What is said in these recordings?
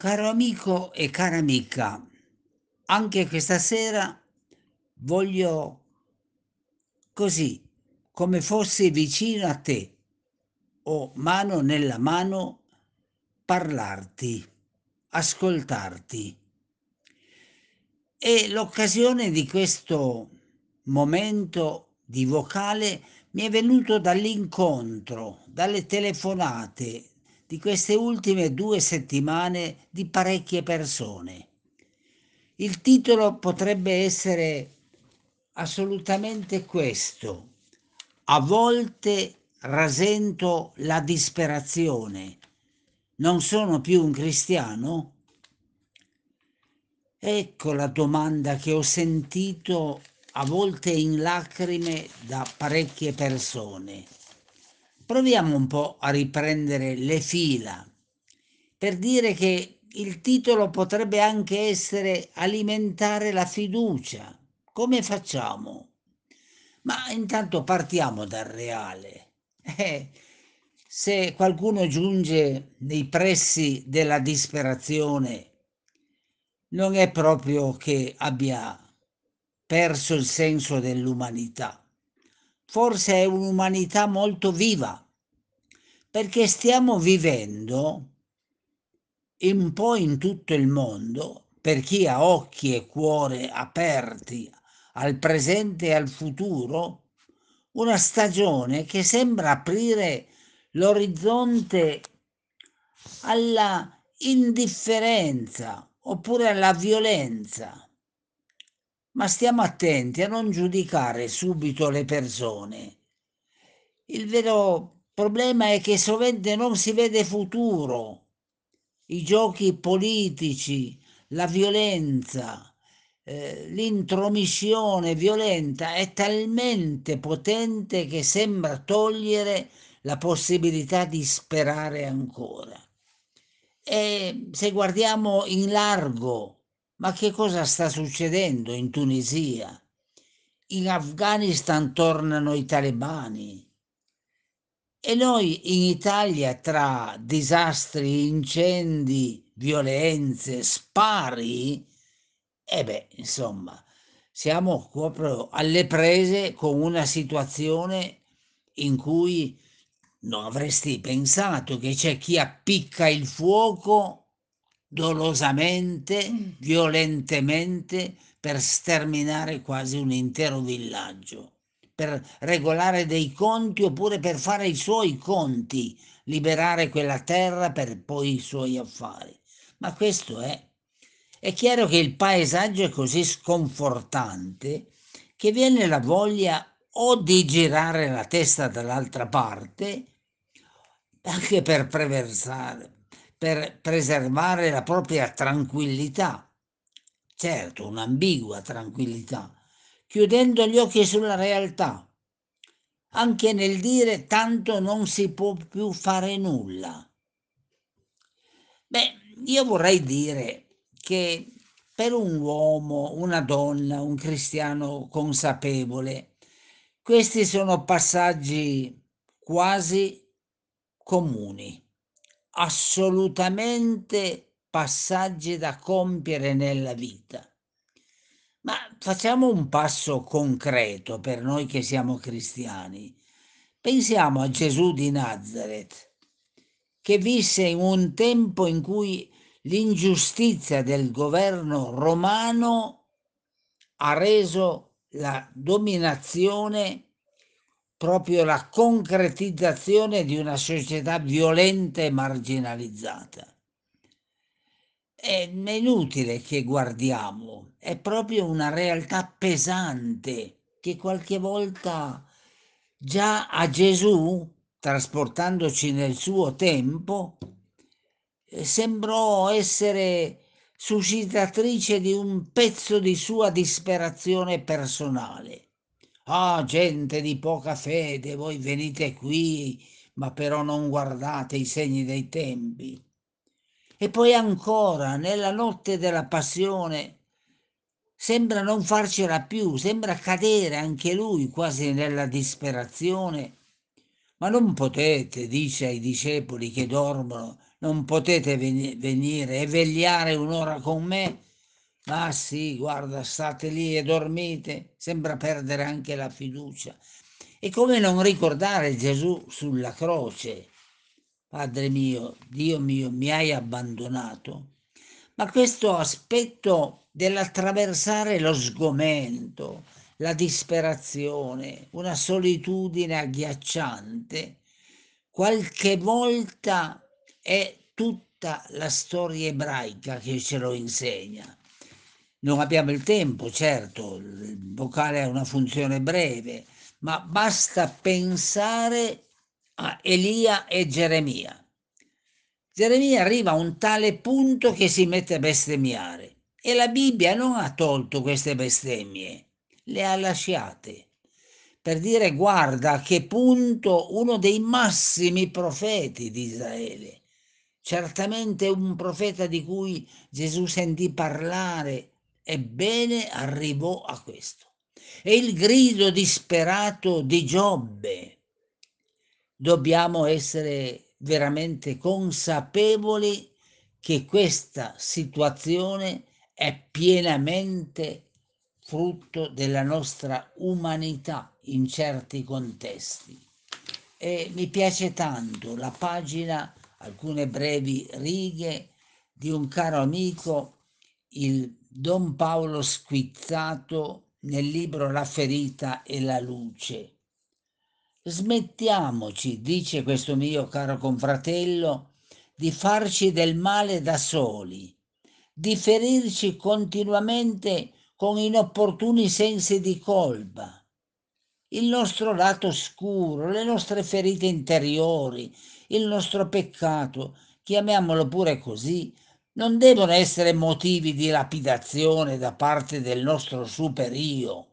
Caro amico e cara amica, anche questa sera voglio così, come fossi vicino a te o mano nella mano, parlarti, ascoltarti. E l'occasione di questo momento di vocale mi è venuto dall'incontro, dalle telefonate di queste ultime due settimane di parecchie persone. Il titolo potrebbe essere assolutamente questo. A volte rasento la disperazione. Non sono più un cristiano? Ecco la domanda che ho sentito a volte in lacrime da parecchie persone. Proviamo un po' a riprendere le fila per dire che il titolo potrebbe anche essere alimentare la fiducia. Come facciamo? Ma intanto partiamo dal reale. Eh, se qualcuno giunge nei pressi della disperazione, non è proprio che abbia perso il senso dell'umanità forse è un'umanità molto viva, perché stiamo vivendo un po' in tutto il mondo, per chi ha occhi e cuore aperti al presente e al futuro, una stagione che sembra aprire l'orizzonte alla indifferenza oppure alla violenza ma stiamo attenti a non giudicare subito le persone. Il vero problema è che sovente non si vede futuro. I giochi politici, la violenza, eh, l'intromissione violenta è talmente potente che sembra togliere la possibilità di sperare ancora. E se guardiamo in largo ma che cosa sta succedendo in Tunisia? In Afghanistan tornano i talebani. E noi in Italia tra disastri, incendi, violenze, spari, e beh, insomma, siamo proprio alle prese con una situazione in cui non avresti pensato che c'è chi appicca il fuoco dolosamente, mm. violentemente, per sterminare quasi un intero villaggio, per regolare dei conti oppure per fare i suoi conti, liberare quella terra per poi i suoi affari. Ma questo è. È chiaro che il paesaggio è così sconfortante che viene la voglia o di girare la testa dall'altra parte, anche per preversare, per preservare la propria tranquillità, certo un'ambigua tranquillità, chiudendo gli occhi sulla realtà, anche nel dire tanto non si può più fare nulla. Beh, io vorrei dire che per un uomo, una donna, un cristiano consapevole, questi sono passaggi quasi comuni assolutamente passaggi da compiere nella vita. Ma facciamo un passo concreto per noi che siamo cristiani. Pensiamo a Gesù di Nazareth, che visse in un tempo in cui l'ingiustizia del governo romano ha reso la dominazione proprio la concretizzazione di una società violenta e marginalizzata. È inutile che guardiamo, è proprio una realtà pesante che qualche volta già a Gesù, trasportandoci nel suo tempo, eh, sembrò essere suscitatrice di un pezzo di sua disperazione personale Ah, gente di poca fede, voi venite qui, ma però non guardate i segni dei tempi. E poi ancora, nella notte della passione, sembra non farcela più, sembra cadere anche lui quasi nella disperazione. Ma non potete, dice ai discepoli che dormono, non potete venire e vegliare un'ora con me? Ma sì, guarda, state lì e dormite, sembra perdere anche la fiducia. E come non ricordare Gesù sulla croce? Padre mio, Dio mio, mi hai abbandonato. Ma questo aspetto dell'attraversare lo sgomento, la disperazione, una solitudine agghiacciante, qualche volta è tutta la storia ebraica che ce lo insegna. Non abbiamo il tempo, certo, il vocale ha una funzione breve, ma basta pensare a Elia e Geremia. Geremia arriva a un tale punto che si mette a bestemmiare e la Bibbia non ha tolto queste bestemmie, le ha lasciate per dire guarda a che punto uno dei massimi profeti di Israele, certamente un profeta di cui Gesù sentì parlare, ebbene arrivò a questo. E il grido disperato di Giobbe. Dobbiamo essere veramente consapevoli che questa situazione è pienamente frutto della nostra umanità in certi contesti. E mi piace tanto la pagina, alcune brevi righe di un caro amico, il Don Paolo Squizzato nel libro La ferita e la luce. Smettiamoci, dice questo mio caro confratello, di farci del male da soli, di ferirci continuamente con inopportuni sensi di colpa. Il nostro lato oscuro, le nostre ferite interiori, il nostro peccato, chiamiamolo pure così, non devono essere motivi di lapidazione da parte del nostro superio.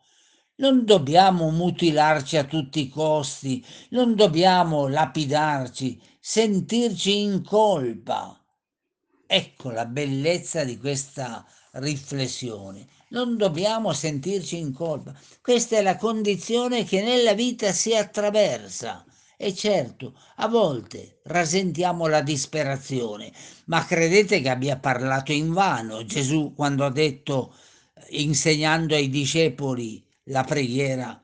Non dobbiamo mutilarci a tutti i costi, non dobbiamo lapidarci, sentirci in colpa. Ecco la bellezza di questa riflessione non dobbiamo sentirci in colpa. Questa è la condizione che nella vita si attraversa. E certo, a volte rasentiamo la disperazione, ma credete che abbia parlato in vano Gesù quando ha detto, insegnando ai discepoli la preghiera,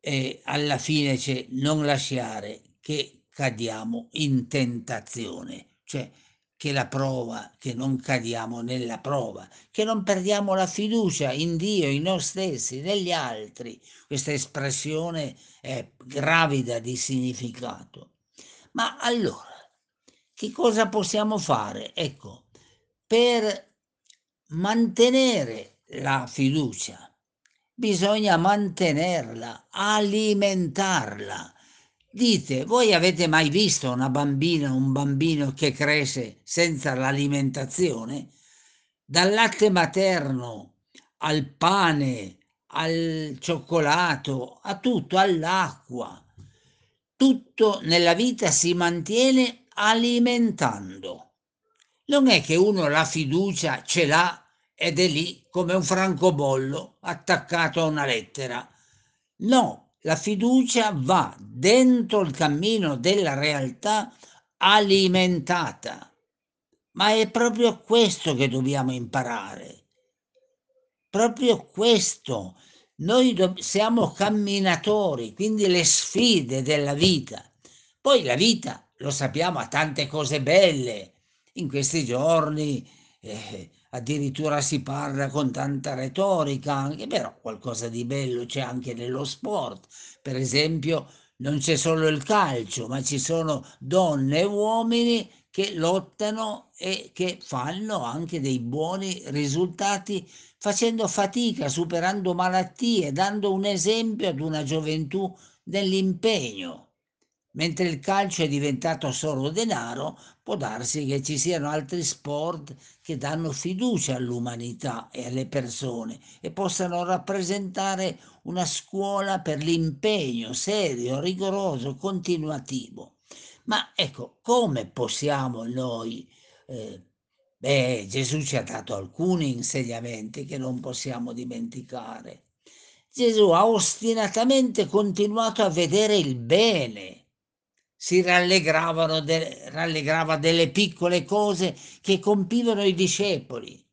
e alla fine c'è non lasciare che cadiamo in tentazione. Cioè, che la prova, che non cadiamo nella prova, che non perdiamo la fiducia in Dio, in noi stessi, negli altri. Questa espressione è gravida di significato. Ma allora, che cosa possiamo fare? Ecco, per mantenere la fiducia, bisogna mantenerla, alimentarla, Dite, voi avete mai visto una bambina, un bambino che cresce senza l'alimentazione? Dal latte materno al pane, al cioccolato, a tutto, all'acqua. Tutto nella vita si mantiene alimentando. Non è che uno la fiducia ce l'ha ed è lì come un francobollo attaccato a una lettera. No, la fiducia va dentro il cammino della realtà alimentata. Ma è proprio questo che dobbiamo imparare. Proprio questo. Noi do- siamo camminatori, quindi le sfide della vita. Poi la vita, lo sappiamo, ha tante cose belle. In questi giorni eh, addirittura si parla con tanta retorica anche, però qualcosa di bello c'è anche nello sport. Per esempio, non c'è solo il calcio, ma ci sono donne e uomini che lottano e che fanno anche dei buoni risultati facendo fatica, superando malattie, dando un esempio ad una gioventù dell'impegno. Mentre il calcio è diventato solo denaro, può darsi che ci siano altri sport che danno fiducia all'umanità e alle persone e possano rappresentare una scuola per l'impegno serio, rigoroso, continuativo. Ma ecco, come possiamo noi... Eh, beh, Gesù ci ha dato alcuni insegnamenti che non possiamo dimenticare. Gesù ha ostinatamente continuato a vedere il bene si rallegravano de, rallegrava delle piccole cose che compivano i discepoli.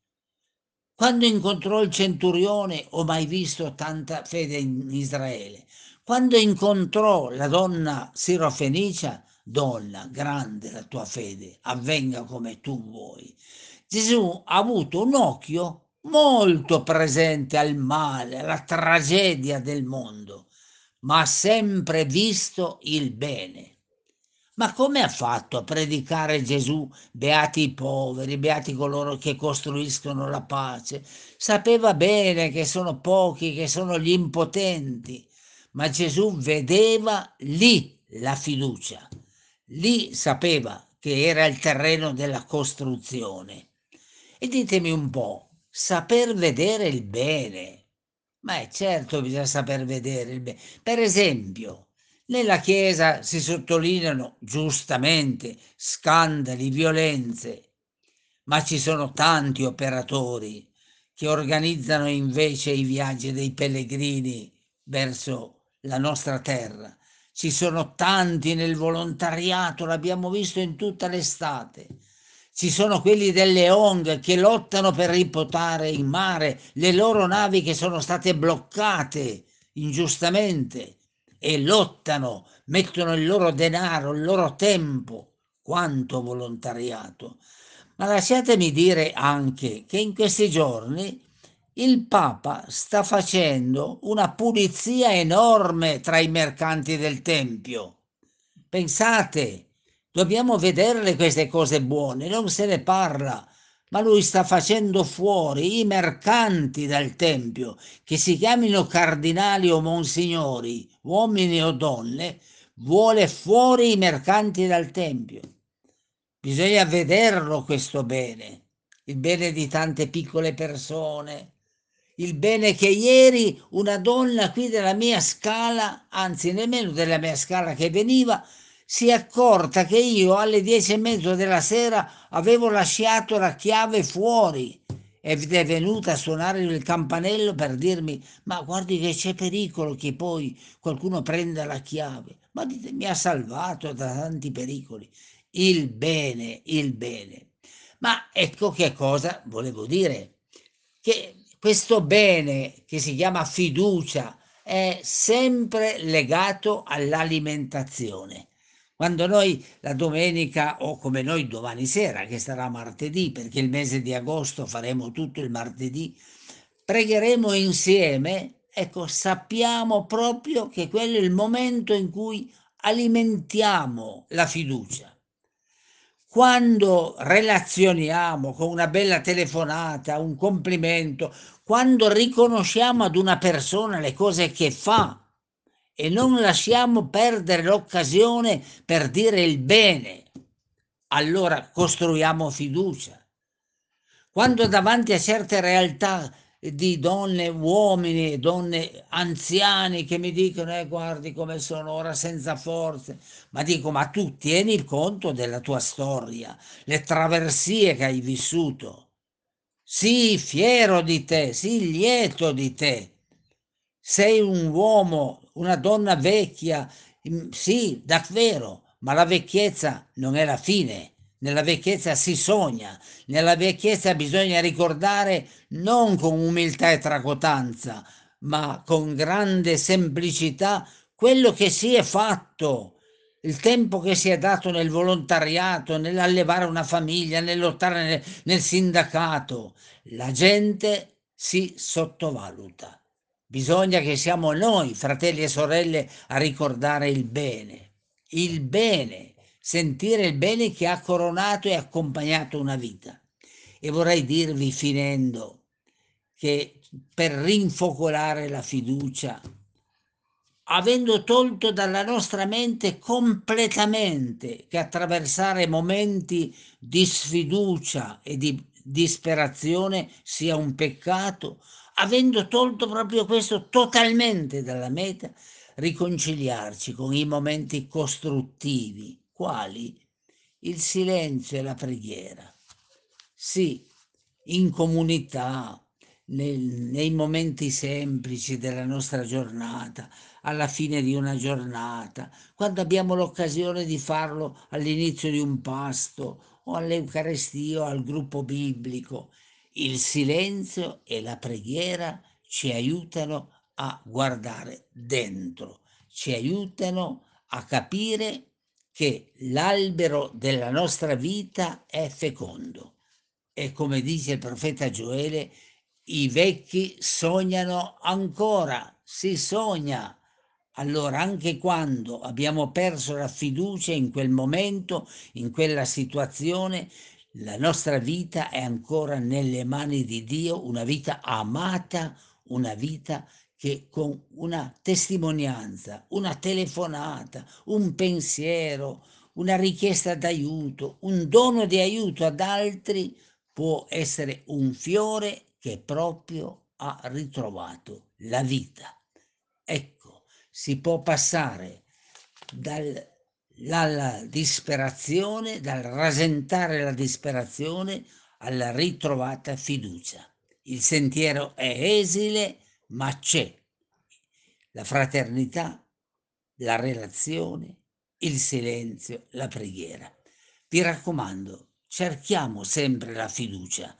Quando incontrò il centurione ho mai visto tanta fede in Israele. Quando incontrò la donna sirofenicia, donna, grande la tua fede, avvenga come tu vuoi. Gesù ha avuto un occhio molto presente al male, alla tragedia del mondo, ma ha sempre visto il bene. Ma come ha fatto a predicare Gesù, beati i poveri, beati coloro che costruiscono la pace? Sapeva bene che sono pochi, che sono gli impotenti, ma Gesù vedeva lì la fiducia, lì sapeva che era il terreno della costruzione. E ditemi un po', saper vedere il bene. Ma è certo bisogna saper vedere il bene. Per esempio, nella Chiesa si sottolineano giustamente scandali, violenze, ma ci sono tanti operatori che organizzano invece i viaggi dei pellegrini verso la nostra terra. Ci sono tanti nel volontariato, l'abbiamo visto in tutta l'estate. Ci sono quelli delle ONG che lottano per riportare in mare le loro navi che sono state bloccate ingiustamente e lottano, mettono il loro denaro, il loro tempo, quanto volontariato. Ma lasciatemi dire anche che in questi giorni il Papa sta facendo una pulizia enorme tra i mercanti del Tempio. Pensate, dobbiamo vederle queste cose buone, non se ne parla, ma lui sta facendo fuori i mercanti dal Tempio, che si chiamino cardinali o monsignori, uomini o donne, vuole fuori i mercanti dal Tempio. Bisogna vederlo questo bene, il bene di tante piccole persone, il bene che ieri una donna qui della mia scala, anzi nemmeno della mia scala che veniva, si è accorta che io alle dieci e mezzo della sera avevo lasciato la chiave fuori ed è venuta a suonare il campanello per dirmi ma guardi che c'è pericolo che poi qualcuno prenda la chiave. Ma dite, mi ha salvato da tanti pericoli. Il bene, il bene. Ma ecco che cosa volevo dire. Che questo bene che si chiama fiducia è sempre legato all'alimentazione. Quando noi la domenica o come noi domani sera, che sarà martedì, perché il mese di agosto faremo tutto il martedì, pregheremo insieme, ecco, sappiamo proprio che quello è il momento in cui alimentiamo la fiducia. Quando relazioniamo con una bella telefonata, un complimento, quando riconosciamo ad una persona le cose che fa, e non lasciamo perdere l'occasione per dire il bene, allora costruiamo fiducia. Quando davanti a certe realtà di donne, uomini, donne anziani che mi dicono eh, guardi come sono ora senza forze, ma dico ma tu tieni conto della tua storia, le traversie che hai vissuto. Sii fiero di te, sii lieto di te. Sei un uomo una donna vecchia, sì, davvero, ma la vecchiezza non è la fine. Nella vecchiezza si sogna, nella vecchiezza bisogna ricordare non con umiltà e tracotanza, ma con grande semplicità quello che si è fatto, il tempo che si è dato nel volontariato, nell'allevare una famiglia, nel lottare nel, nel sindacato. La gente si sottovaluta. Bisogna che siamo noi, fratelli e sorelle, a ricordare il bene, il bene, sentire il bene che ha coronato e accompagnato una vita. E vorrei dirvi, finendo, che per rinfocolare la fiducia, avendo tolto dalla nostra mente completamente che attraversare momenti di sfiducia e di disperazione sia un peccato, avendo tolto proprio questo totalmente dalla meta, riconciliarci con i momenti costruttivi, quali il silenzio e la preghiera. Sì, in comunità, nel nei momenti semplici della nostra giornata, alla fine di una giornata, quando abbiamo l'occasione di farlo all'inizio di un pasto o all'Eucarestia o al gruppo biblico. Il silenzio e la preghiera ci aiutano a guardare dentro, ci aiutano a capire che l'albero della nostra vita è fecondo e come dice il profeta Gioele, i vecchi sognano ancora, si sogna. Allora anche quando abbiamo perso la fiducia in quel momento, in quella situazione, la nostra vita è ancora nelle mani di Dio, una vita amata, una vita che con una testimonianza, una telefonata, un pensiero, una richiesta d'aiuto, un dono di aiuto ad altri può essere un fiore che proprio ha ritrovato la vita. Ecco, si può passare dal, dalla disperazione, dal rasentare la disperazione alla ritrovata fiducia. Il sentiero è esile, ma c'è la fraternità, la relazione, il silenzio, la preghiera. Vi raccomando, cerchiamo sempre la fiducia,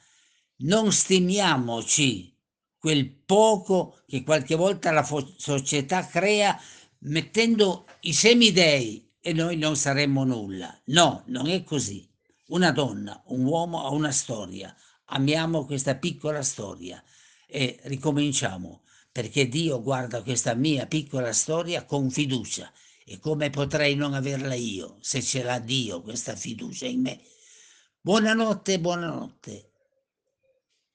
non stimiamoci quel poco che qualche volta la società crea mettendo i semidei e noi non saremmo nulla. No, non è così. Una donna, un uomo ha una storia. Amiamo questa piccola storia e ricominciamo perché Dio guarda questa mia piccola storia con fiducia e come potrei non averla io se ce l'ha Dio questa fiducia in me? Buonanotte, buonanotte.